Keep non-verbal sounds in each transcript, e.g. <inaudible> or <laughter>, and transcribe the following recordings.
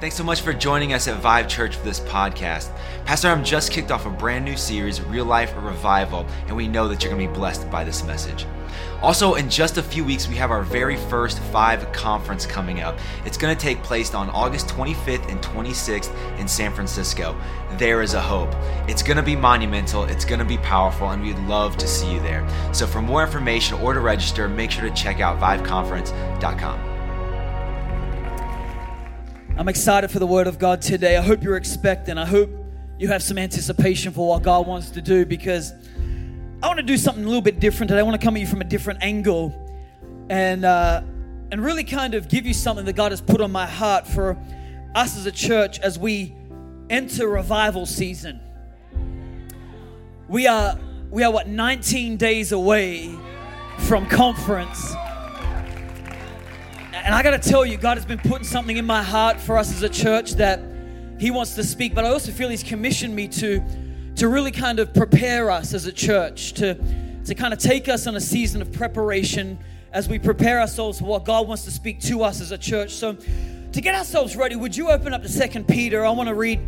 Thanks so much for joining us at Vive Church for this podcast. Pastor Adam just kicked off a brand new series, Real Life Revival, and we know that you're going to be blessed by this message. Also, in just a few weeks, we have our very first Vive conference coming up. It's going to take place on August 25th and 26th in San Francisco. There is a hope. It's going to be monumental, it's going to be powerful, and we'd love to see you there. So, for more information or to register, make sure to check out viveconference.com. I'm excited for the Word of God today. I hope you're expecting. I hope you have some anticipation for what God wants to do because I want to do something a little bit different today. I want to come at you from a different angle and, uh, and really kind of give you something that God has put on my heart for us as a church as we enter revival season. We are, we are what, 19 days away from conference. And I got to tell you, God has been putting something in my heart for us as a church that He wants to speak, but I also feel He's commissioned me to, to really kind of prepare us as a church, to, to kind of take us on a season of preparation as we prepare ourselves for what God wants to speak to us as a church. So, to get ourselves ready, would you open up to Second Peter? I want to read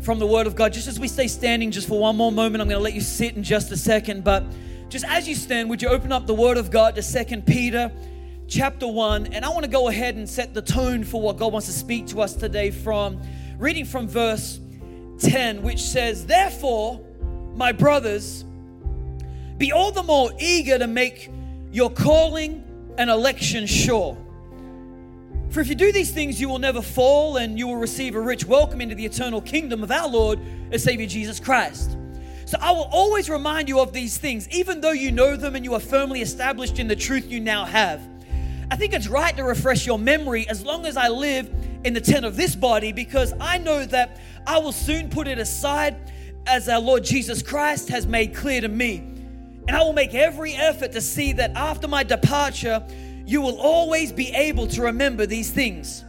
from the Word of God. Just as we stay standing, just for one more moment, I'm going to let you sit in just a second. But just as you stand, would you open up the Word of God to Second Peter? Chapter 1, and I want to go ahead and set the tone for what God wants to speak to us today from reading from verse 10, which says, Therefore, my brothers, be all the more eager to make your calling and election sure. For if you do these things, you will never fall, and you will receive a rich welcome into the eternal kingdom of our Lord and Savior Jesus Christ. So I will always remind you of these things, even though you know them and you are firmly established in the truth you now have. I think it's right to refresh your memory as long as I live in the tent of this body because I know that I will soon put it aside as our Lord Jesus Christ has made clear to me. And I will make every effort to see that after my departure, you will always be able to remember these things.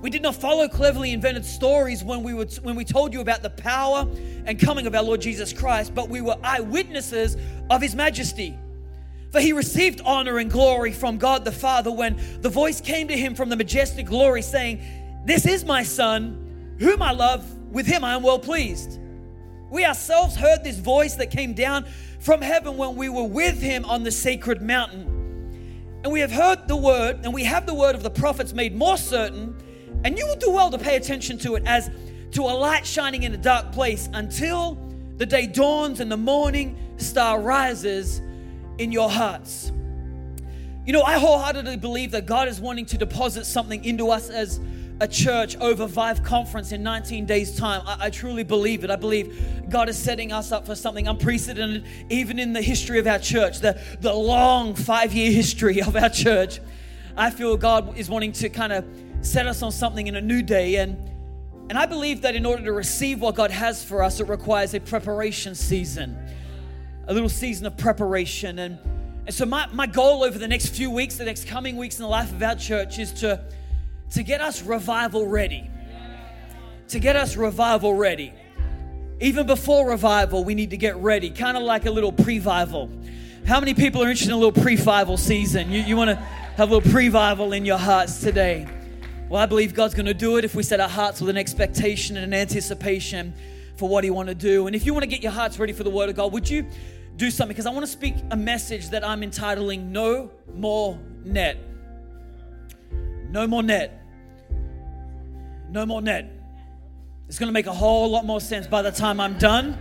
We did not follow cleverly invented stories when we, would, when we told you about the power and coming of our Lord Jesus Christ, but we were eyewitnesses of His majesty. For he received honor and glory from God the Father when the voice came to him from the majestic glory, saying, This is my Son, whom I love, with him I am well pleased. We ourselves heard this voice that came down from heaven when we were with him on the sacred mountain. And we have heard the word, and we have the word of the prophets made more certain, and you will do well to pay attention to it as to a light shining in a dark place until the day dawns and the morning star rises in your hearts. You know, I wholeheartedly believe that God is wanting to deposit something into us as a church over Vive Conference in 19 days' time. I, I, truly believe it. I believe God is setting us up for something unprecedented, even in the history of our church, the, the long five year history of our church. I feel God is wanting to kind of set us on something in a new day. And, and I believe that in order to receive what God has for us, it requires a preparation season a little season of preparation. And, and so, my, my goal over the next few weeks, the next coming weeks in the life of our church is to, to get us revival ready. To get us revival ready. Even before revival, we need to get ready, kind of like a little pre-vival. How many people are interested in a little pre-vival season? You, you want to have a little pre-vival in your hearts today? Well, I believe God's going to do it if we set our hearts with an expectation and an anticipation for what He want to do. And if you want to get your hearts ready for the Word of God, would you do something because I want to speak a message that I'm entitling No More Net. No more net. No more net. It's going to make a whole lot more sense by the time I'm done.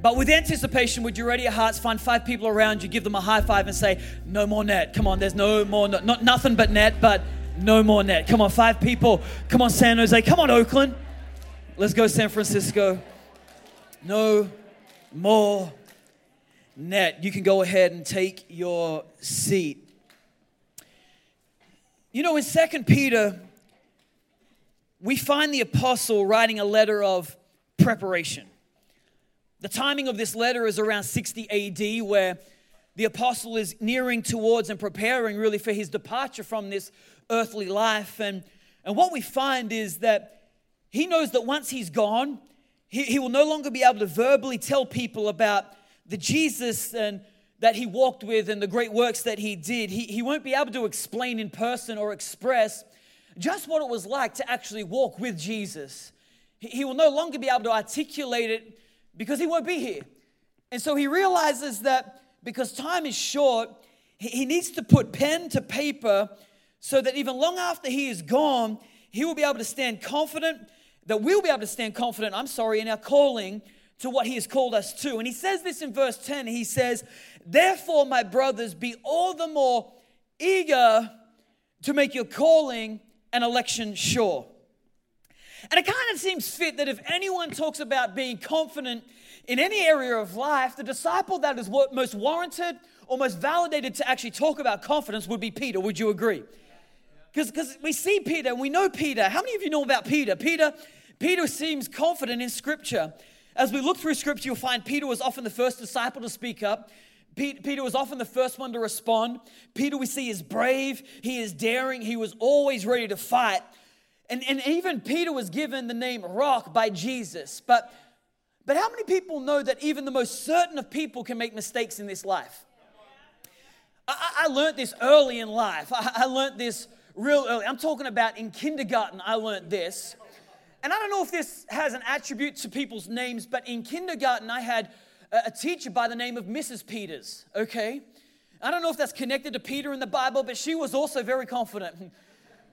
But with anticipation, would you ready your hearts? Find five people around you, give them a high five, and say, No more net. Come on, there's no more, no, not nothing but net, but no more net. Come on, five people. Come on, San Jose. Come on, Oakland. Let's go, San Francisco. No more net, you can go ahead and take your seat. You know, in Second Peter, we find the apostle writing a letter of preparation. The timing of this letter is around 60 AD, where the apostle is nearing towards and preparing really for his departure from this earthly life. And, and what we find is that he knows that once he's gone, he, he will no longer be able to verbally tell people about the Jesus and that he walked with and the great works that he did, he, he won't be able to explain in person or express just what it was like to actually walk with Jesus. He will no longer be able to articulate it because he won't be here. And so he realizes that because time is short, he needs to put pen to paper so that even long after he is gone, he will be able to stand confident, that we'll be able to stand confident, I'm sorry, in our calling to what he has called us to. And he says this in verse 10 he says, Therefore, my brothers, be all the more eager to make your calling and election sure. And it kind of seems fit that if anyone talks about being confident in any area of life, the disciple that is most warranted or most validated to actually talk about confidence would be Peter. Would you agree? Because we see Peter and we know Peter. How many of you know about Peter? Peter, Peter seems confident in Scripture. As we look through Scripture, you'll find Peter was often the first disciple to speak up. Peter was often the first one to respond. Peter, we see, is brave, he is daring, he was always ready to fight. And, and even Peter was given the name Rock by Jesus. But, but how many people know that even the most certain of people can make mistakes in this life? I, I learned this early in life. I, I learned this real early. I'm talking about in kindergarten, I learned this. And I don't know if this has an attribute to people's names, but in kindergarten, I had a teacher by the name of Mrs. Peters, okay? I don't know if that's connected to Peter in the Bible, but she was also very confident. <laughs>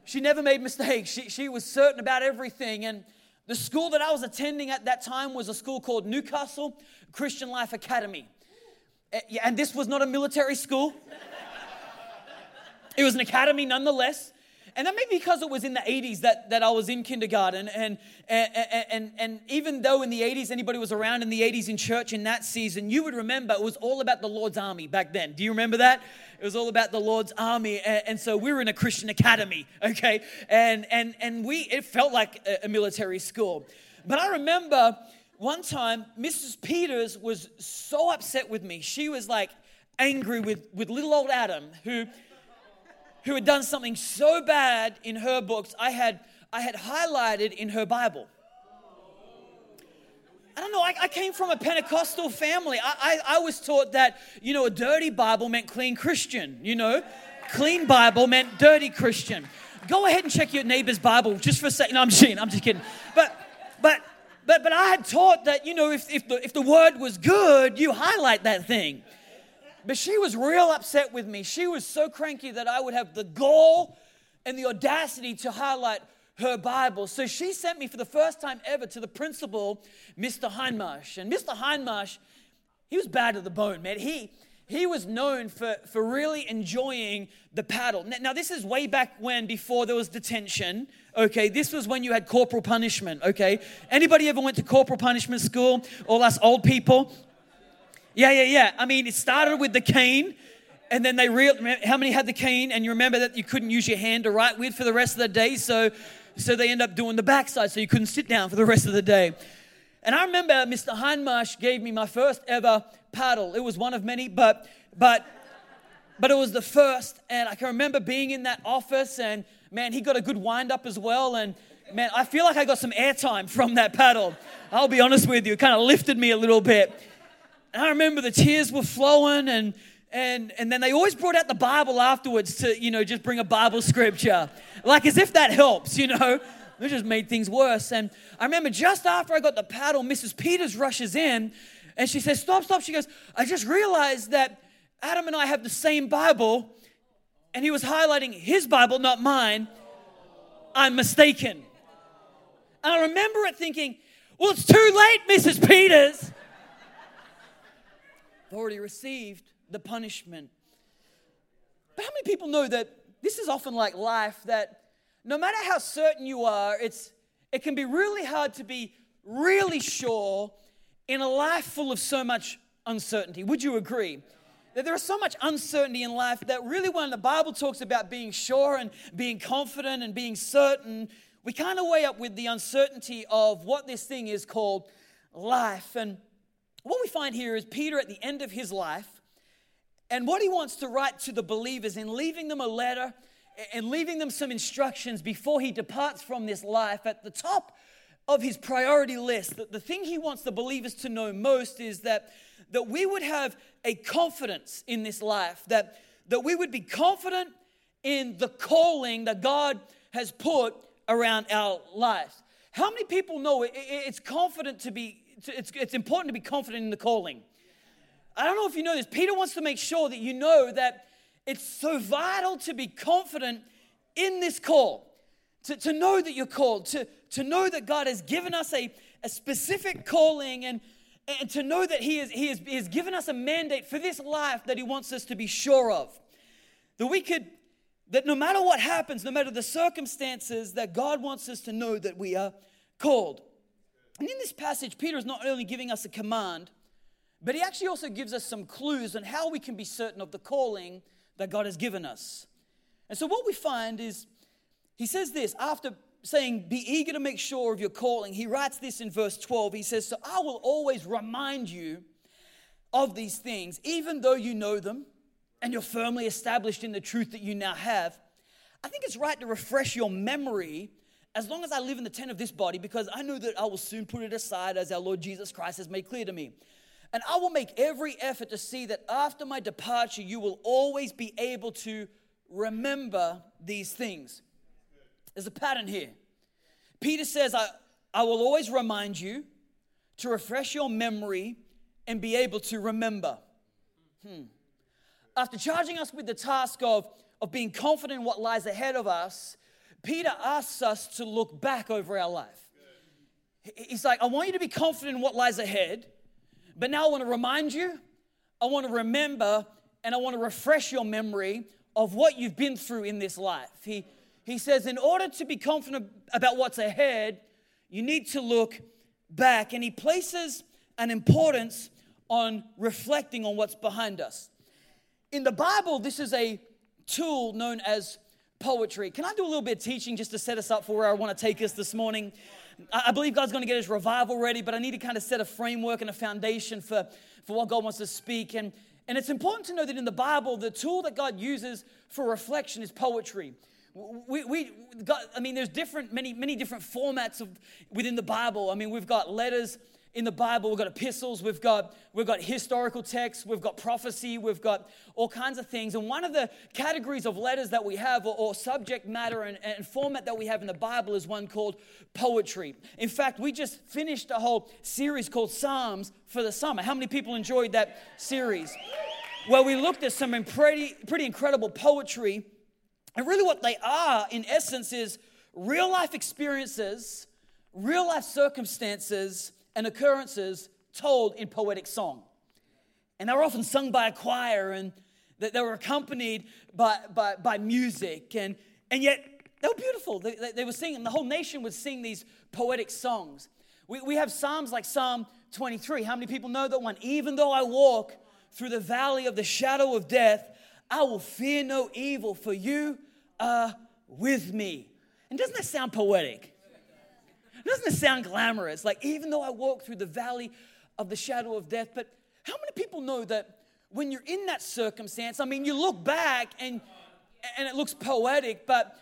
She never made mistakes. She, she was certain about everything. And the school that I was attending at that time was a school called Newcastle Christian Life Academy. Eh, and this was not a military school, <laughs> it was an academy nonetheless. And that may be because it was in the 80s that, that I was in kindergarten. And, and, and, and even though in the 80s, anybody was around in the 80s in church in that season, you would remember it was all about the Lord's army back then. Do you remember that? It was all about the Lord's army. And, and so we were in a Christian academy, okay? And, and, and we, it felt like a, a military school. But I remember one time, Mrs. Peters was so upset with me. She was like angry with, with little old Adam, who who had done something so bad in her books, I had, I had highlighted in her Bible. I don't know, I, I came from a Pentecostal family. I, I, I was taught that, you know, a dirty Bible meant clean Christian, you know? Clean Bible meant dirty Christian. Go ahead and check your neighbor's Bible just for a second. No, I'm just kidding. I'm just kidding. But, but, but, but I had taught that, you know, if, if, the, if the word was good, you highlight that thing. But she was real upset with me. She was so cranky that I would have the gall and the audacity to highlight her Bible. So she sent me for the first time ever to the principal, Mr. Hindmarsh. And Mr. Hindmarsh, he was bad to the bone, man. He he was known for, for really enjoying the paddle. Now, this is way back when, before there was detention. Okay, this was when you had corporal punishment. Okay, anybody ever went to corporal punishment school? All us old people. Yeah, yeah, yeah. I mean, it started with the cane, and then they real. How many had the cane? And you remember that you couldn't use your hand to write with for the rest of the day, so so they end up doing the backside, so you couldn't sit down for the rest of the day. And I remember Mr. Hindmarsh gave me my first ever paddle. It was one of many, but but but it was the first. And I can remember being in that office, and man, he got a good wind up as well. And man, I feel like I got some airtime from that paddle. I'll be honest with you, it kind of lifted me a little bit. And I remember the tears were flowing and and and then they always brought out the Bible afterwards to, you know, just bring a Bible scripture. Like as if that helps, you know. <laughs> It just made things worse. And I remember just after I got the paddle, Mrs. Peters rushes in and she says, Stop, stop. She goes, I just realized that Adam and I have the same Bible, and he was highlighting his Bible, not mine. I'm mistaken. And I remember it thinking, Well, it's too late, Mrs. Peters already received the punishment. But how many people know that this is often like life that no matter how certain you are, it's it can be really hard to be really sure in a life full of so much uncertainty. Would you agree? That there is so much uncertainty in life that really when the Bible talks about being sure and being confident and being certain, we kind of weigh up with the uncertainty of what this thing is called life. And what we find here is Peter at the end of his life, and what he wants to write to the believers in leaving them a letter and leaving them some instructions before he departs from this life at the top of his priority list that the thing he wants the believers to know most is that that we would have a confidence in this life that that we would be confident in the calling that God has put around our lives. How many people know it, it's confident to be, it's, it's important to be confident in the calling? I don't know if you know this. Peter wants to make sure that you know that it's so vital to be confident in this call, to, to know that you're called, to, to know that God has given us a, a specific calling and, and to know that he, is, he, he has given us a mandate for this life that He wants us to be sure of. That we could, that no matter what happens, no matter the circumstances, that God wants us to know that we are called. And in this passage, Peter is not only giving us a command, but he actually also gives us some clues on how we can be certain of the calling that God has given us. And so, what we find is he says this after saying, Be eager to make sure of your calling. He writes this in verse 12. He says, So I will always remind you of these things, even though you know them and you're firmly established in the truth that you now have. I think it's right to refresh your memory as long as I live in the tent of this body, because I know that I will soon put it aside as our Lord Jesus Christ has made clear to me. And I will make every effort to see that after my departure, you will always be able to remember these things. There's a pattern here. Peter says, I, I will always remind you to refresh your memory and be able to remember. Hmm. After charging us with the task of, of being confident in what lies ahead of us, Peter asks us to look back over our life. He's like, I want you to be confident in what lies ahead, but now I want to remind you, I want to remember, and I want to refresh your memory of what you've been through in this life. He, he says, in order to be confident about what's ahead, you need to look back. And he places an importance on reflecting on what's behind us. In the Bible, this is a tool known as poetry. Can I do a little bit of teaching just to set us up for where I want to take us this morning? I believe God's going to get his revival ready, but I need to kind of set a framework and a foundation for, for what God wants to speak. And, and it's important to know that in the Bible, the tool that God uses for reflection is poetry. We, we got, I mean, there's different, many, many different formats of, within the Bible. I mean, we've got letters in the Bible. We've got epistles, we've got, we've got historical texts, we've got prophecy, we've got all kinds of things. And one of the categories of letters that we have, or, or subject matter and, and format that we have in the Bible, is one called poetry. In fact, we just finished a whole series called Psalms for the summer. How many people enjoyed that series? Well, we looked at some pretty, pretty incredible poetry. And really, what they are, in essence, is real life experiences, real life circumstances and occurrences told in poetic song. And they were often sung by a choir and that they were accompanied by, by, by music. And, and yet, they were beautiful. They, they, they were singing, the whole nation would sing these poetic songs. We, we have Psalms like Psalm 23. How many people know that one? Even though I walk through the valley of the shadow of death, I will fear no evil, for you are with me. And doesn't that sound poetic? Doesn't it sound glamorous? Like, even though I walk through the valley of the shadow of death, but how many people know that when you're in that circumstance, I mean, you look back and and it looks poetic, but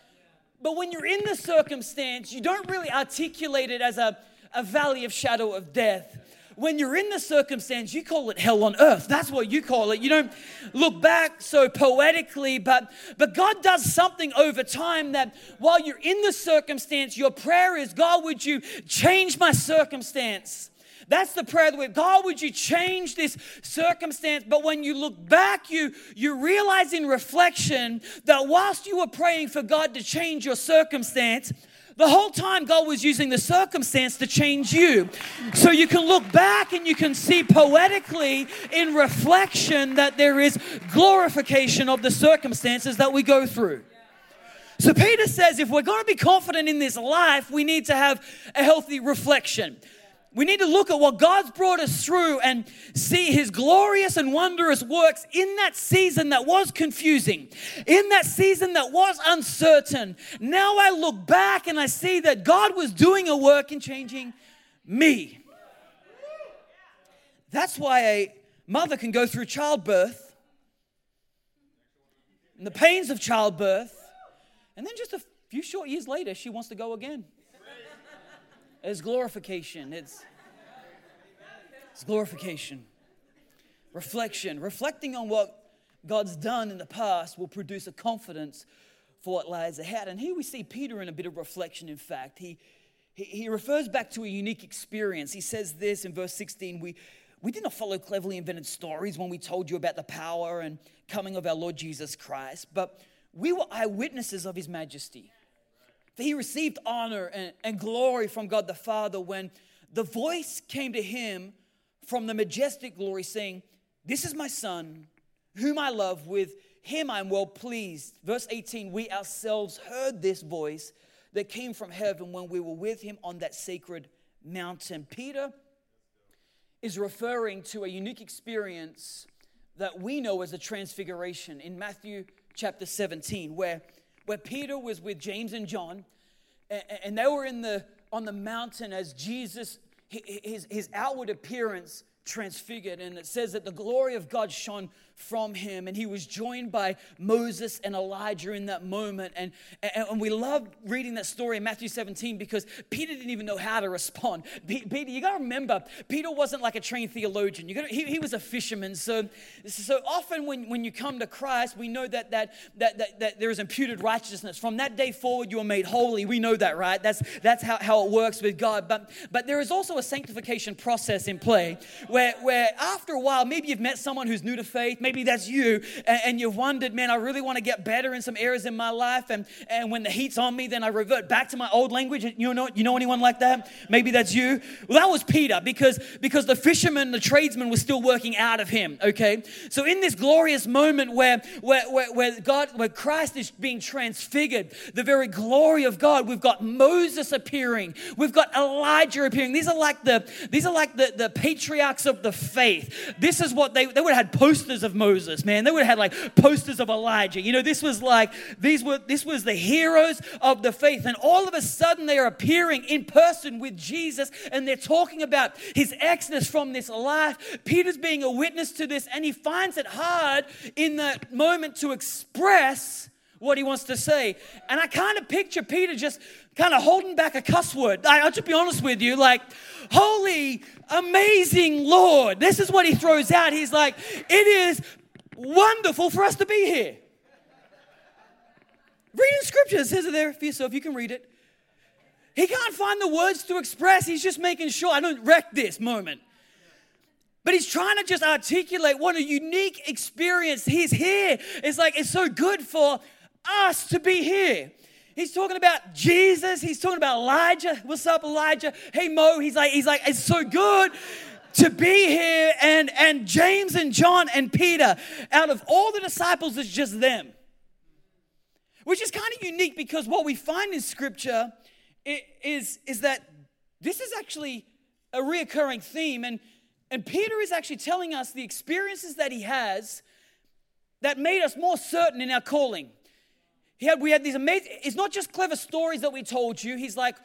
but when you're in the circumstance, you don't really articulate it as a, a valley of shadow of death when you're in the circumstance, you call it hell on earth. That's what you call it. You don't look back so poetically, but, but God does something over time that while you're in the circumstance, your prayer is, God, would you change my circumstance? That's the prayer that we God, would you change this circumstance? But when you look back, you, you realize in reflection that whilst you were praying for God to change your circumstance, the whole time, God was using the circumstance to change you. So you can look back and you can see poetically in reflection that there is glorification of the circumstances that we go through. So Peter says if we're going to be confident in this life, we need to have a healthy reflection. We need to look at what God's brought us through and see His glorious and wondrous works in that season that was confusing, in that season that was uncertain. Now I look back and I see that God was doing a work in changing me. That's why a mother can go through childbirth and the pains of childbirth, and then just a few short years later, she wants to go again. It's glorification. It's, it's glorification. Reflection. Reflecting on what God's done in the past will produce a confidence for what lies ahead. And here we see Peter in a bit of reflection, in fact. He, he, he refers back to a unique experience. He says this in verse 16 We, we did not follow cleverly invented stories when we told you about the power and coming of our Lord Jesus Christ, but we were eyewitnesses of his majesty. He received honor and, and glory from God the Father when the voice came to him from the majestic glory, saying, This is my Son, whom I love, with him I'm well pleased. Verse 18 We ourselves heard this voice that came from heaven when we were with him on that sacred mountain. Peter is referring to a unique experience that we know as a transfiguration in Matthew chapter 17, where, where Peter was with James and John, and, they were in the, on the mountain as Jesus, his, his outward appearance transfigured. And it says that the glory of God shone from him. And he was joined by moses and elijah in that moment. And, and, we love reading that story in matthew 17 because peter didn't even know how to respond. Peter you got to remember peter wasn't like a trained theologian. You got he, he was a fisherman. So so often when, when you come to christ we know that, that that that that there is imputed righteousness. From that day forward you are made holy. We know that right? That's that's how, how it works with god. But but there is also a sanctification process in play where where after a while maybe you've met someone who's new to faith maybe that's you and, and you've wondered, man, I really want to get better in some areas in my life. And, and when the heat's on me, then I revert back to my old language. You know, you know anyone like that? Maybe that's you. Well, that was Peter because, because the fisherman, the tradesman was still working out of him, okay? So in this glorious moment where, where, where, where God, where Christ is being transfigured, the very glory of God, we've got Moses appearing. We've got Elijah appearing. These are like the, these are like the, the patriarchs of the faith. This is what they, they would have had posters of Moses, man. They would have had like posters of Elijah. You know, this was like, these were, this was the heroes of the faith. And all of a sudden they are appearing in person with Jesus and they're talking about his exodus from this life. Peter's being a witness to this and he finds it hard in that moment to express what he wants to say. And I kind of picture Peter just kind of holding back a cuss word. I, will just be honest with you, like, holy, amazing Lord. This is what he throws out. He's like, it is wonderful for us to be here. Reading scripture, it says it there for yourself, you can read it. He can't find the words to express. He's just making sure I don't wreck this moment. But he's trying to just articulate what a unique experience he's here. It's like it's so good for us to be here. He's talking about Jesus. He's talking about Elijah. What's up, Elijah? Hey, Mo. He's like, he's like, it's so good to be here. And and James and John and Peter, out of all the disciples, it's just them. Which is kind of unique because what we find in Scripture is, is that this is actually a reoccurring theme. And, and Peter is actually telling us the experiences that he has that made us more certain in our calling. He had, we had these amazing, it's not just clever stories that we told you. He's like,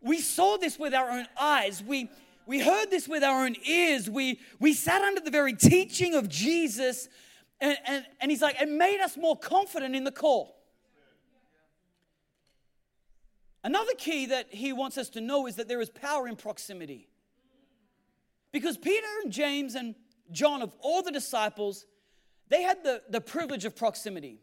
we saw this with our own eyes. We, we heard this with our own ears. We, we sat under the very teaching of Jesus. And, and, and he's like, it made us more confident in the call. Another key that he wants us to know is that there is power in proximity. Because Peter and James and John, of all the disciples, they had the, the privilege of proximity.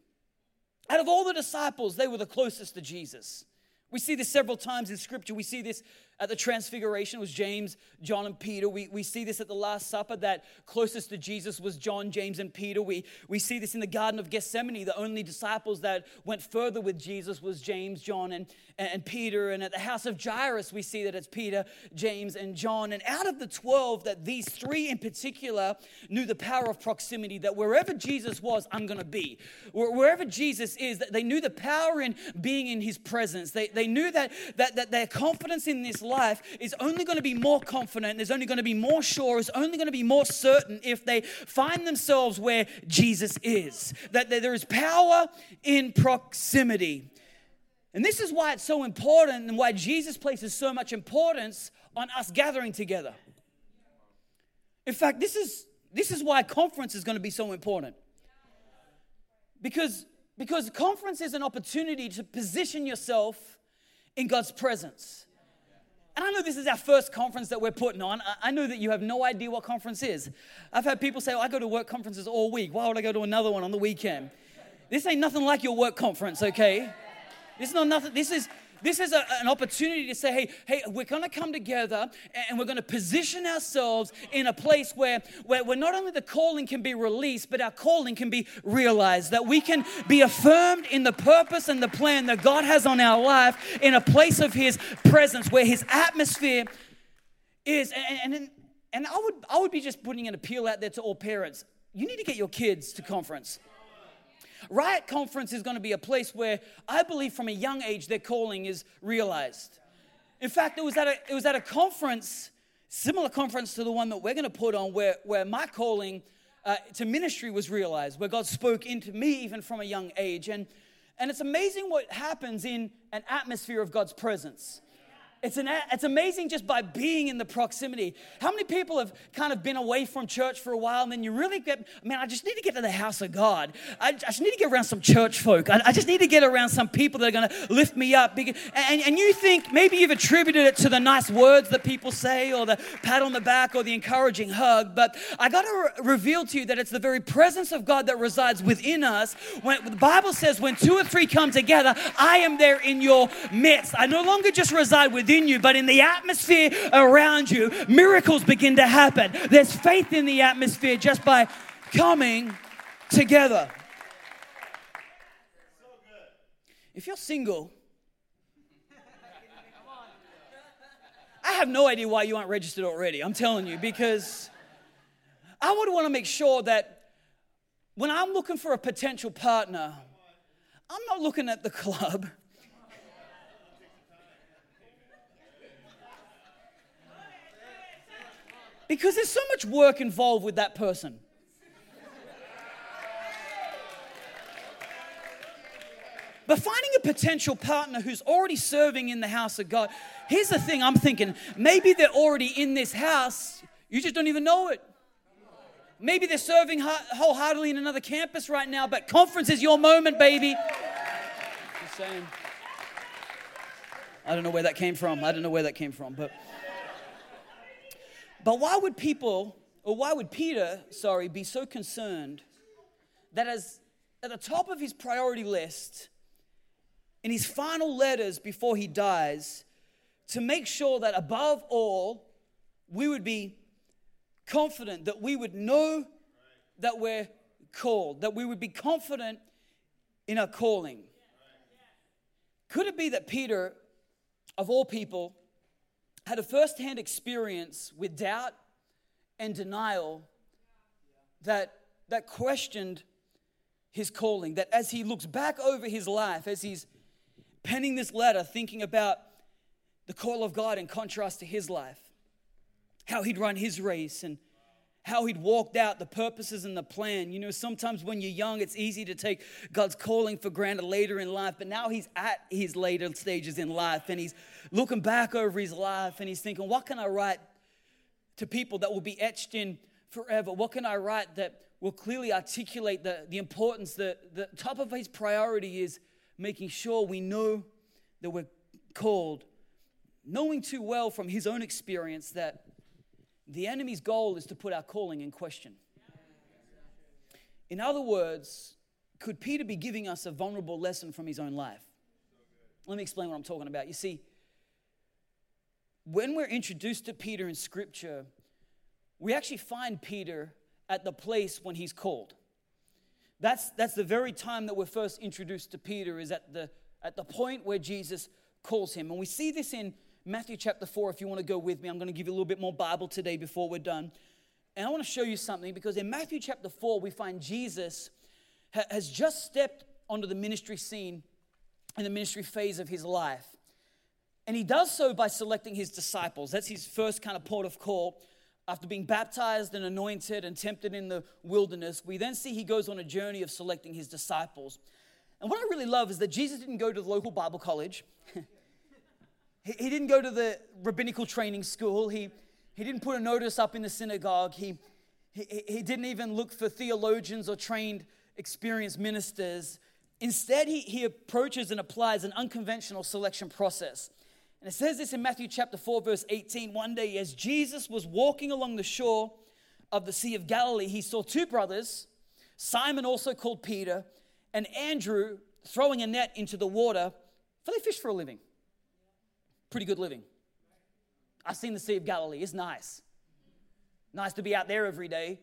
Out of all the disciples, they were the closest to Jesus. We see this several times in Scripture. We see this at the Transfiguration, was James, John, and Peter. We, we see this at the Last Supper, that closest to Jesus was John, James, and Peter. We, we see this in the Garden of Gethsemane. The only disciples that went further with Jesus was James, John, and, and Peter. And at the house of Jairus, we see that it's Peter, James, and John. And out of the 12, that these three in particular knew the power of proximity, that wherever Jesus was, I'm going to be. Wherever Jesus is, that they knew the power in being in his presence. They, they knew that, that, that their confidence in this life is only going to be more confident, is only going to be more sure, is only going to be more certain if they find themselves where Jesus is. That there is power in proximity. And this is why it's so important and why Jesus places so much importance on us gathering together. In fact, this is, this is why conference is going to be so important. Because, because conference is an opportunity to position yourself in God's presence. And I know this is our first conference that we're putting on. I know that you have no idea what conference is. I've had people say, oh, I go to work conferences all week. Why would I go to another one on the weekend? This ain't nothing like your work conference, okay? This is not nothing. This is this is a, an opportunity to say, hey, hey, we're going to come together and we're going to position ourselves in a place where, where, where not only the calling can be released, but our calling can be realized. That we can be affirmed in the purpose and the plan that God has on our life in a place of His presence, where His atmosphere is. And, and, and I, would, I would be just putting an appeal out there to all parents. You need to get your kids to conference. Riot Conference is going to be a place where I believe from a young age their calling is realized. In fact, it was at a, it was at a conference, similar conference to the one that we're going to put on, where, where my calling uh, to ministry was realized, where God spoke into me even from a young age. And, and it's amazing what happens in an atmosphere of God's presence. It's, an, it's amazing just by being in the proximity. How many people have kind of been away from church for a while and then you really get, man, I just need to get to the house of God. I, I just need to get around some church folk. I, I, just need to get around some people that are going to lift me up. And, and you think maybe you've attributed it to the nice words that people say or the pat on the back or the encouraging hug, but I got to re- reveal to you that it's the very presence of God that resides within us. When the Bible says, when two or three come together, I am there in your midst. I no longer just reside within within you, but in the atmosphere around you, miracles begin to happen. There's faith in the atmosphere just by coming together. If you're single, I have no idea why you aren't registered already. I'm telling you, because I would want to make sure that when I'm looking for a potential partner, I'm not looking at the club. Because there's so much work involved with that person. But finding a potential partner who's already serving in the house of God, here's the thing I'm thinking maybe they're already in this house, you just don't even know it. Maybe they're serving wholeheartedly in another campus right now, but conference is your moment, baby. Just saying. I don't know where that came from. I don't know where that came from, but. But why would people, or why would Peter, sorry, be so concerned that as at the top of his priority list, in his final letters before he dies, to make sure that above all, we would be confident, that we would know that we're called, that we would be confident in our calling. Could it be that Peter, of all people, had a first hand experience with doubt and denial that, that questioned his calling. That as he looks back over his life, as he's penning this letter, thinking about the call of God in contrast to his life, how he'd run his race and how he'd walked out the purposes and the plan. You know, sometimes when you're young, it's easy to take God's calling for granted later in life, but now he's at his later stages in life and he's looking back over his life and he's thinking, what can I write to people that will be etched in forever? What can I write that will clearly articulate the, the importance? The, the top of his priority is making sure we know that we're called, knowing too well from his own experience that the enemy's goal is to put our calling in question. In other words, could Peter be giving us a vulnerable lesson from his own life? Let me explain what I'm talking about. You see, when we're introduced to Peter in Scripture, we actually find Peter at the place when he's called. That's, that's the very time that we're first introduced to Peter, is at the, at the point where Jesus calls him. And we see this in Matthew chapter 4, if you want to go with me, I'm going to give you a little bit more Bible today before we're done. And I want to show you something because in Matthew chapter 4, we find Jesus has just stepped onto the ministry scene in the ministry phase of his life. And he does so by selecting his disciples. That's his first kind of port of call. After being baptized and anointed and tempted in the wilderness, we then see he goes on a journey of selecting his disciples. And what I really love is that Jesus didn't go to the local Bible college. <laughs> He, he didn't go to the rabbinical training school. He, he didn't put a notice up in the synagogue. He, he, he didn't even look for theologians or trained, experienced ministers. Instead, he, he approaches and applies an unconventional selection process. And it says this in Matthew chapter 4, verse 18. One day, as Jesus was walking along the shore of the Sea of Galilee, he saw two brothers, Simon, also called Peter, and Andrew throwing a net into the water, for they fish for a living. Pretty good living. I've seen the Sea of Galilee, it's nice. Nice to be out there every day.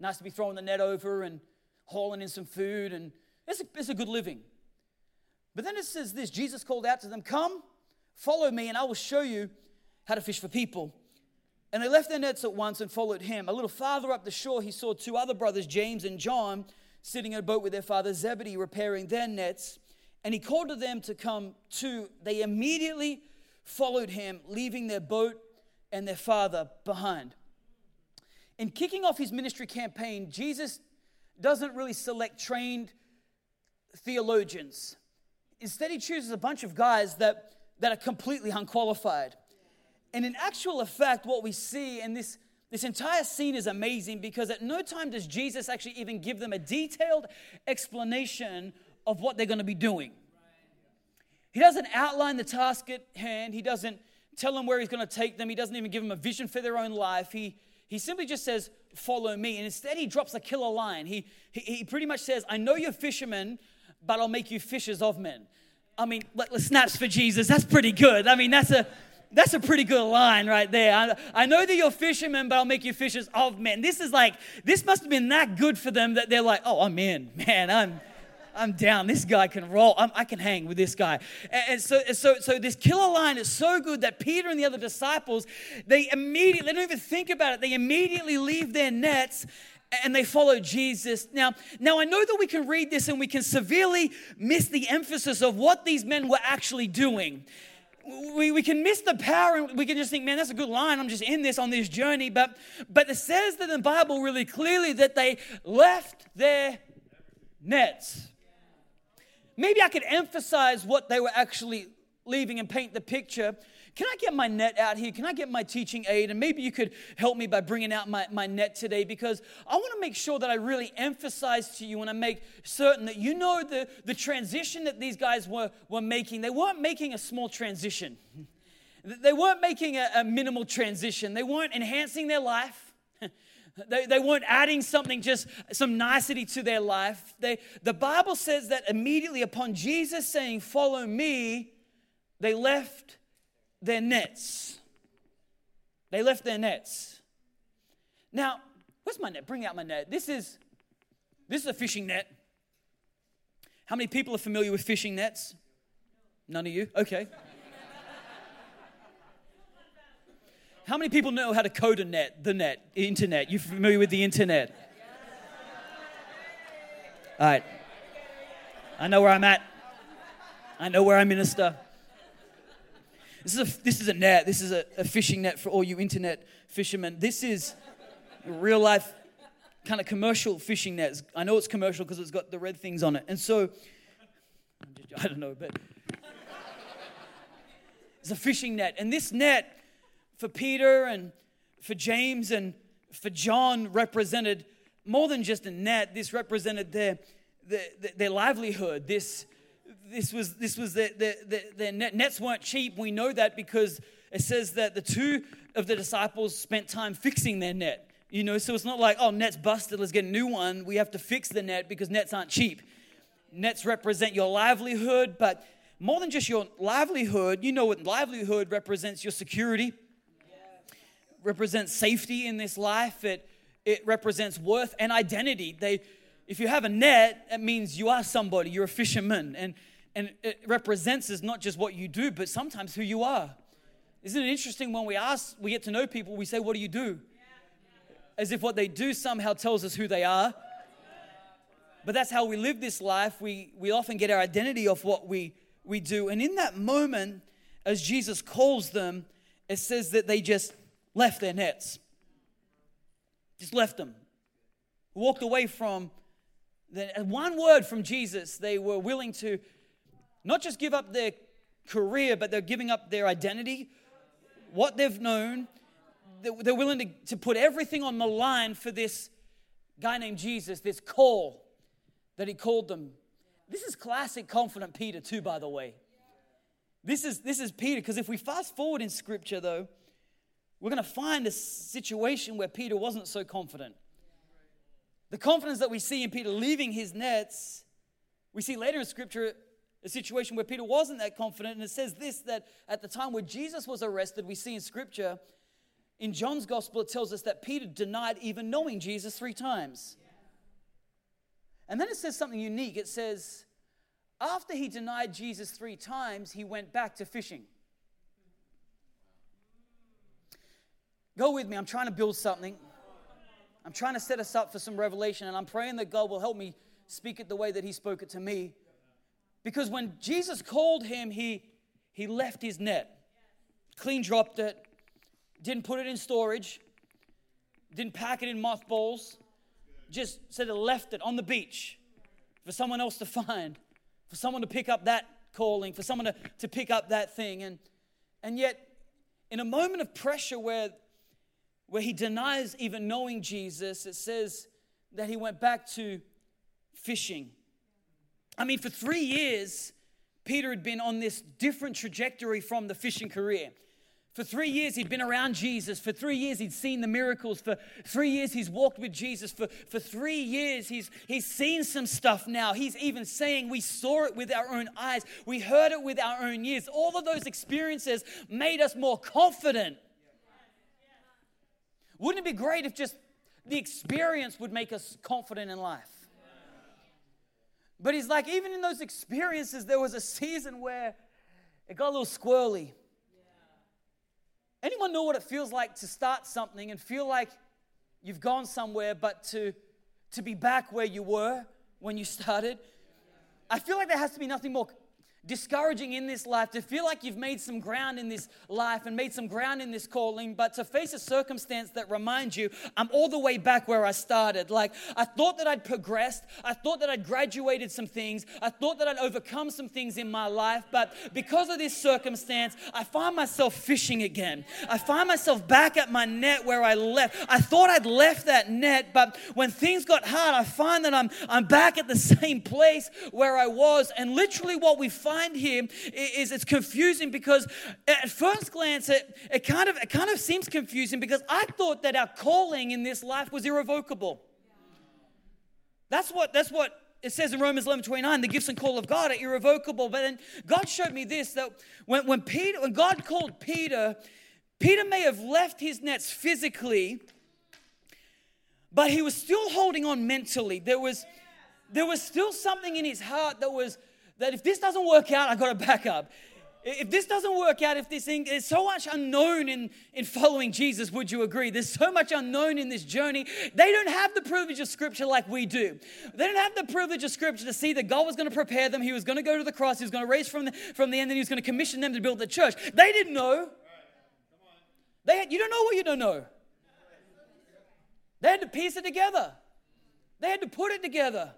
Nice to be throwing the net over and hauling in some food, and it's a, it's a good living. But then it says this Jesus called out to them, Come, follow me, and I will show you how to fish for people. And they left their nets at once and followed him. A little farther up the shore, he saw two other brothers, James and John, sitting in a boat with their father Zebedee, repairing their nets. And he called to them to come too. They immediately followed him, leaving their boat and their father behind. In kicking off his ministry campaign, Jesus doesn't really select trained theologians. Instead, he chooses a bunch of guys that, that are completely unqualified. And in actual effect, what we see in this, this entire scene is amazing because at no time does Jesus actually even give them a detailed explanation of what they're going to be doing. He doesn't outline the task at hand, he doesn't tell them where he's going to take them, he doesn't even give them a vision for their own life. He, he simply just says, Follow me. And instead, he drops a killer line. He, he, he pretty much says, I know you're fishermen, but I'll make you fishers of men. I mean, let, snaps for Jesus. That's pretty good. I mean, that's a that's a pretty good line right there. I, I, know that you're fishermen, but I'll make you fishers of men. This is like, this must have been that good for them that they're like, oh, I'm in, man. I'm, I'm down. This guy can roll. I'm, i can hang with this guy. And, and so, so, so this killer line is so good that Peter and the other disciples, they immediately, they don't even think about it. They immediately leave their nets and they follow Jesus. Now, now I know that we can read this and we can severely miss the emphasis of what these men were actually doing we, we can miss the power and we can just think, man, that's a good line. I'm just in this on this journey. But, but it says that in the Bible really clearly that they left their nets. Maybe I could emphasize what they were actually leaving and paint the picture can I get my net out here? Can I get my teaching aid? And maybe you could help me by bringing out my, my net today because I want to make sure that I really emphasize to you and I make certain that you know the, the transition that these guys were, were making. They weren't making a small transition, they weren't making a, a minimal transition, they weren't enhancing their life. They, they weren't adding something, just some nicety to their life. They, the Bible says that immediately upon Jesus saying, Follow me, they left their nets. They left their nets. Now, where's my net? Bring out my net. This is this is a fishing net. How many people are familiar with fishing nets? None of you? Okay. How many people know how to code a net, the net, internet? You familiar with the internet? All right. I know where I'm at. I know where I minister. This is a, this is a net. This is a, a fishing net for all you internet fishermen. This is real life kind of commercial fishing nets. I know it's commercial because it's got the red things on it. And so, I don't know, but it's a fishing net. And this net for Peter and for James and for John represented more than just a net. This represented their, their, their livelihood. This this was this was the, the, the, the nets weren't cheap. We know that because it says that the two of the disciples spent time fixing their net. You know, so it's not like, oh, net's busted, let's get a new one. We have to fix the net because nets aren't cheap. Nets represent your livelihood, but more than just your livelihood, you know what livelihood represents your security, represents safety in this life, it, it represents worth and identity. They if you have a net, it means you are somebody, you're a fisherman. And and it represents is not just what you do, but sometimes who you are. Isn't it interesting when we ask, we get to know people, we say, What do you do? As if what they do somehow tells us who they are. But that's how we live this life. We, we often get our identity off what we, we do. And in that moment, as Jesus calls them, it says that they just left their nets. Just left them. Walked away from the, one word from Jesus, they were willing to not just give up their career, but they're giving up their identity, what they've known. They're willing to, to put everything on the line for this guy named Jesus, this call that he called them. This is classic confident Peter, too, by the way. This is, this is Peter, because if we fast forward in scripture, though, we're going to find a situation where Peter wasn't so confident. The confidence that we see in Peter leaving his nets We see later in scripture a situation where Peter wasn't that confident, and it says this that at the time where Jesus was arrested, we see in scripture, in John's gospel, it tells us that Peter denied even knowing Jesus three times. And then it says something unique. It says, after he denied Jesus three times, he went back to fishing. Go with me. I'm trying to build something. I'm trying to set us up for some revelation, and I'm praying that God will help me speak it the way that He spoke it to me. Because when Jesus called him, he, he left his net, clean dropped it, didn't put it in storage, didn't pack it in mothballs, just said it left it on the beach for someone else to find, for someone to pick up that calling, for someone to, to pick up that thing. And, and yet, in a moment of pressure where, where he denies even knowing Jesus, it says that he went back to fishing. I mean, for three years, Peter had been on this different trajectory from the fishing career. For three years, he'd been around Jesus. For three years, he'd seen the miracles. For three years, he's walked with Jesus. For, for three years, he's, he's seen some stuff now. He's even saying, We saw it with our own eyes. We heard it with our own ears. All of those experiences made us more confident. Wouldn't it be great if just the experience would make us confident in life? But he's like, even in those experiences, there was a season where it got a little squirrely. Anyone know what it feels like to start something and feel like you've gone somewhere, but to, to be back where you were when you started? I feel like there has to be nothing more discouraging in this life, to feel like you've made some ground in this life and made some ground in this calling, but to face a circumstance that reminds you, I'm all the way back where I started. Like, I thought that I'd progressed, I thought that I'd graduated some things, I thought that I'd overcome some things in my life, but because of this circumstance, I find myself fishing again. I find myself back at my net where I left. I thought I'd left that net, but when things got hard, I find that I'm, I'm back at the <laughs> same place where I was. And literally, what we find find here is it's confusing because at first glance it, it kind of it kind of seems confusing because I thought that our calling in this life was irrevocable. That's what that's what it says in Romans 11 29, the gifts and call of God are irrevocable. But then God showed me this that when, when Peter, when God called Peter, Peter may have left his nets physically, but he was still holding on mentally. There was there was still something in his heart that was that if this doesn't work out, I got to back up. If this doesn't work out, if this thing, there's so much unknown in, in following Jesus, would you agree? There's so much unknown in this journey. They don't have the privilege of Scripture like we do. They don't have the privilege of Scripture to see that God was going to prepare them. He was going to go to the cross. He was going to raise from the, from the end, and He was going to commission them to build the church. They didn't know. They had, you don't know what you don't know. They had to piece it together. They had to put it together.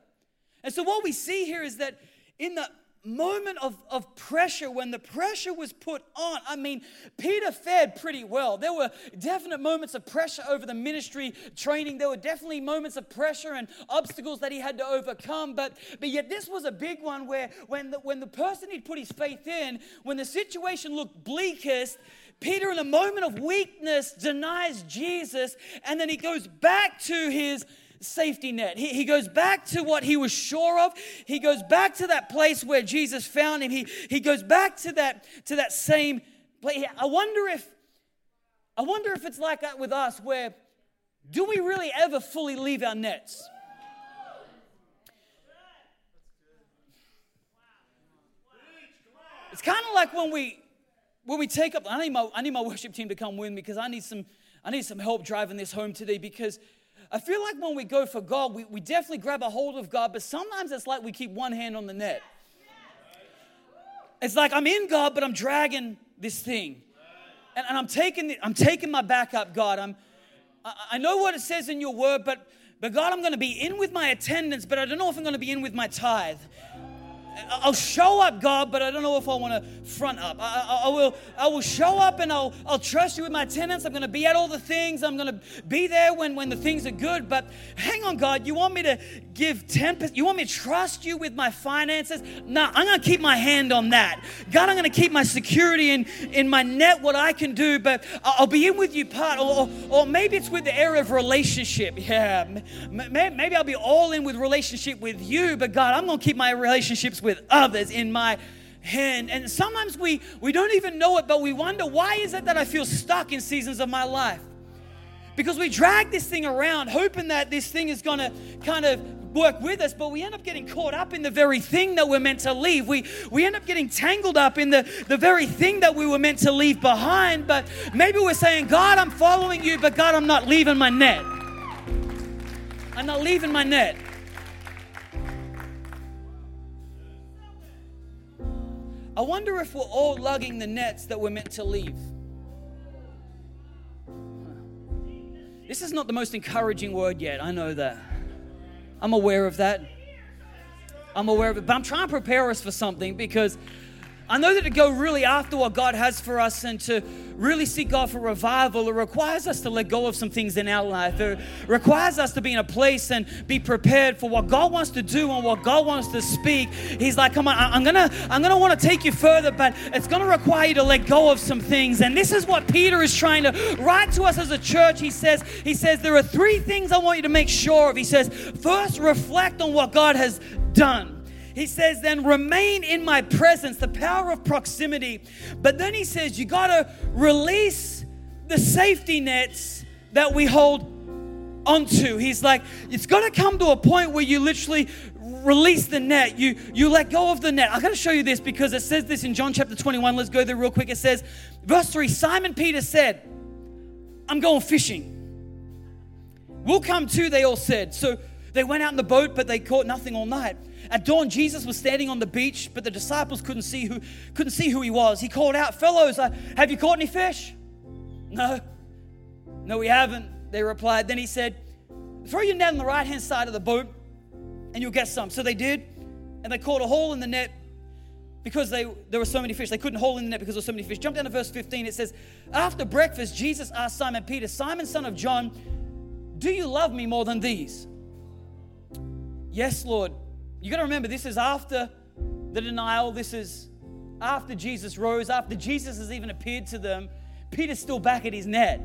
And so what we see here is that in the moment of, of pressure, when the pressure was put on, I mean, Peter fared pretty well. There were definite moments of pressure over the ministry training. There were definitely moments of pressure and obstacles that he had to overcome. But, but yet, this was a big one where when the, when the person he'd put his faith in, when the situation looked bleakest, Peter, in a moment of weakness, denies Jesus, and then he goes back to his safety net. He, he goes back to what he was sure of. He goes back to that place where Jesus found him. He, he goes back to that, to that same place. I wonder if I wonder if it's like that with us where do we really ever fully leave our nets? It's kind of like when we when we take up I need my I need my worship team to come with me because I need some I need some help driving this home today because I feel like when we go for God, we, we definitely grab a hold of God, but sometimes it's like we keep one hand on the net. It's like I'm in God, but I'm dragging this thing. And, and I'm taking the, I'm taking my back up, God. I'm I, I know what it says in your word, but but God, I'm going to be in with my attendance, but I don't know if I'm going to be in with my tithe. I'll show up, God, but I don't know if I want to front up. I, I, I, will, I will show up and I'll, I'll trust you with my tenants. I'm going to be at all the things. I'm going to be there when, when the things are good. But hang on, God, you want me to give 10%? You want me to trust you with my finances? No, I'm going to keep my hand on that. God, I'm going to keep my security in, in my net, what I can do, but I'll be in with you part. Or, or, maybe it's with the area of relationship. Yeah, maybe I'll be all in with relationship with you, but God, I'm going to keep my relationships with others in my hand. And sometimes we, we don't even know it, but we wonder why is it that I feel stuck in seasons of my life? Because we drag this thing around hoping that this thing is going to kind of work with us, but we end up getting caught up in the very thing that we're meant to leave. We, we end up getting tangled up in the, the very thing that we were meant to leave behind. But maybe we're saying, God, I'm following you, but God, I'm not leaving my net. I'm not leaving my net. I wonder if we're all lugging the nets that we're meant to leave. This is not the most encouraging word yet, I know that. I'm aware of that. I'm aware of it, but I'm trying to prepare us for something because I know that to go really after what God has for us and to really seek God for revival, it requires us to let go of some things in our life. It requires us to be in a place and be prepared for what God wants to do and what God wants to speak. He's like, come on, I'm gonna, I'm gonna want to take you further, but it's gonna require you to let go of some things. And this is what Peter is trying to write to us as a church. He says, he says, there are three things I want you to make sure of. He says, first, reflect on what God has done. He says, then remain in my presence, the power of proximity. But then he says, you got to release the safety nets that we hold onto. He's like, it's got to come to a point where you literally release the net. You you let go of the net. I got to show you this because it says this in John chapter 21. Let's go there real quick. It says, verse 3, Simon Peter said, I'm going fishing. We'll come too, they all said. So they went out in the boat, but they caught nothing all night. At dawn, Jesus was standing on the beach, but the disciples couldn't see who couldn't see who he was. He called out, "Fellows, uh, have you caught any fish?" No, no, we haven't. They replied. Then he said, "Throw your net on the right hand side of the boat, and you'll get some." So they did, and they caught a hole in the net because they, there were so many fish. They couldn't hold in the net because there were so many fish. Jump down to verse 15. It says, After breakfast, Jesus asked Simon Peter, Simon, son of John, do you love me more than these? Yes, Lord, you got to remember, this is after the denial. This is after Jesus rose, after Jesus has even appeared to them. Peter's still back at his net.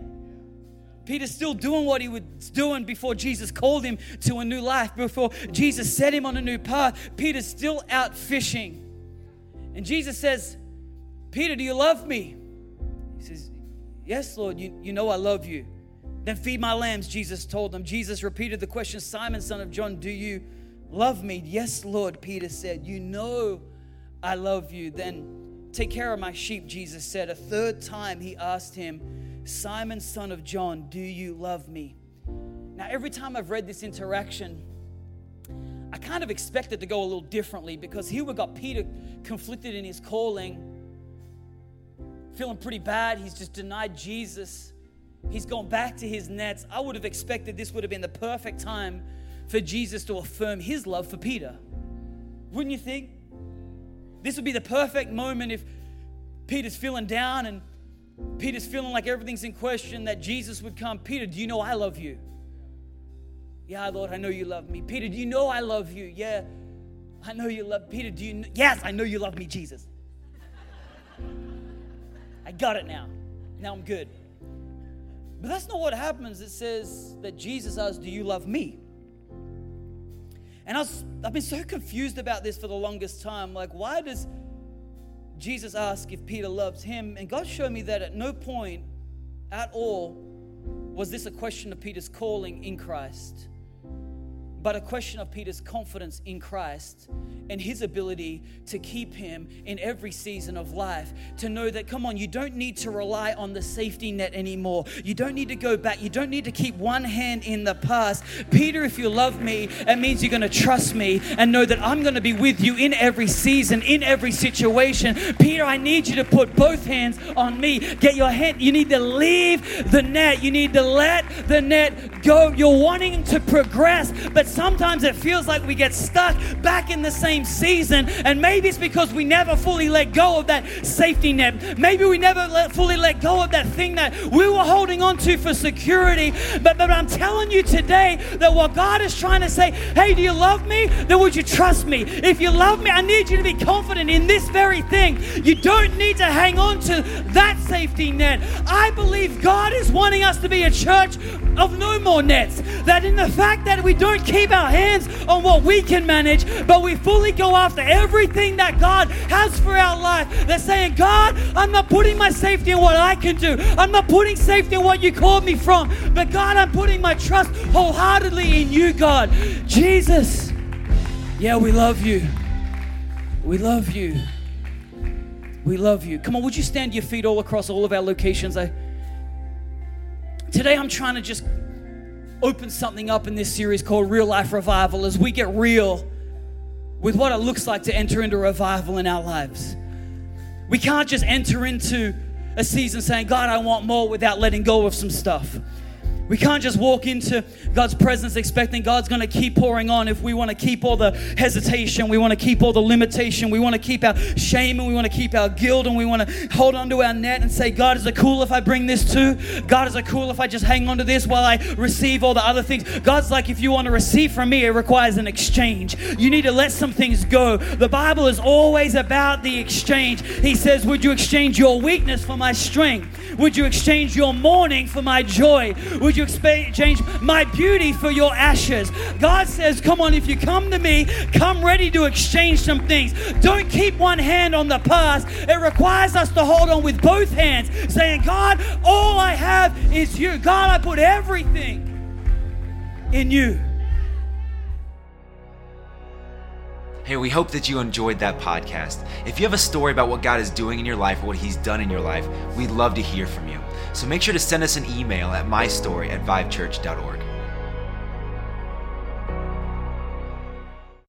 Peter's still doing what he was doing before Jesus called him to a new life, before Jesus set him on a new path. Peter's still out fishing. And Jesus says, Peter, do you love me? He says, Yes, Lord, you, you know I love you. Then feed my lambs, Jesus told them. Jesus repeated the question, Simon, son of John, do you Love me. Yes, Lord, Peter said. You know I love you. Then take care of my sheep, Jesus said. A third time he asked him, Simon, son of John, do you love me? Now, every time I've read this interaction, I kind of expected to go a little differently because here we got Peter conflicted in his calling, feeling pretty bad. He's just denied Jesus. He's gone back to his nets. I would have expected this would have been the perfect time for Jesus to affirm his love for Peter. Wouldn't you think? This would be the perfect moment if Peter's feeling down and Peter's feeling like everything's in question, that Jesus would come. Peter, do you know I love you? Yeah, Lord, I know you love me. Peter, do you know I love you? Yeah, I know you love Peter. Do you? Know? Yes, I know you love me, Jesus. I got it now. Now I'm good. But that's not what happens. It says that Jesus asks, Do you love me? And I was, I've been so confused about this for the longest time. Like, why does Jesus ask if Peter loves him? And God showed me that at no point at all was this a question of Peter's calling in Christ but a question of Peter's confidence in Christ and his ability to keep him in every season of life. To know that, come on, you don't need to rely on the safety net anymore. You don't need to go back. You don't need to keep one hand in the past. Peter, if you love me, it means you're going to trust me and know that I'm going to be with you in every season, in every situation. Peter, I need you to put both hands on me. Get your hand. You need to leave the net. You need to let the net go. You're wanting to progress, but sometimes it feels like we get stuck back in the same season. And maybe it's because we never fully let go of that safety net. Maybe we never let, fully let go of that thing that we were holding on to for security. But, but I'm telling you today that what God is trying to say, hey, do you love me? Then would you trust me? If you love me, I need you to be confident in this very thing. You don't need to hang on to that safety net. I believe God is wanting us to be a church of no more nets. That in the fact that we don't keep our hands on what we can manage, but we fully go after everything that God has for our life. They're saying, God, I'm not putting my safety in what I can do. I'm not putting safety in what you called me from. But God, I'm putting my trust wholeheartedly in you, God. Jesus. Yeah, we love you. We love you. We love you. Come on, would you stand your feet all across all of our locations? I Today I'm trying to just open something up in this series called Real Life Revival as we get real with what it looks like to enter into revival in our lives. We can't just enter into a season saying, God, I want more without letting go of some stuff. We can't just walk into God's presence expecting God's going to keep pouring on if we want to keep all the hesitation, we want to keep all the limitation, we want to keep our shame and we want to keep our guilt and we want to hold onto our net and say, God, is it cool if I bring this too? God, is it cool if I just hang on to this while I receive all the other things? God's like, if you want to receive from me, it requires an exchange. You need to let some things go. The Bible is always about the exchange. He says, Would you exchange your weakness for my strength? Would you exchange your mourning for my joy? Would you exchange my beauty for your ashes? God says, Come on, if you come to me, come ready to exchange some things. Don't keep one hand on the past. It requires us to hold on with both hands, saying, God, all I have is you. God, I put everything in you. Hey, we hope that you enjoyed that podcast. If you have a story about what God is doing in your life or what He's done in your life, we'd love to hear from you. So make sure to send us an email at mystory at vivechurch.org.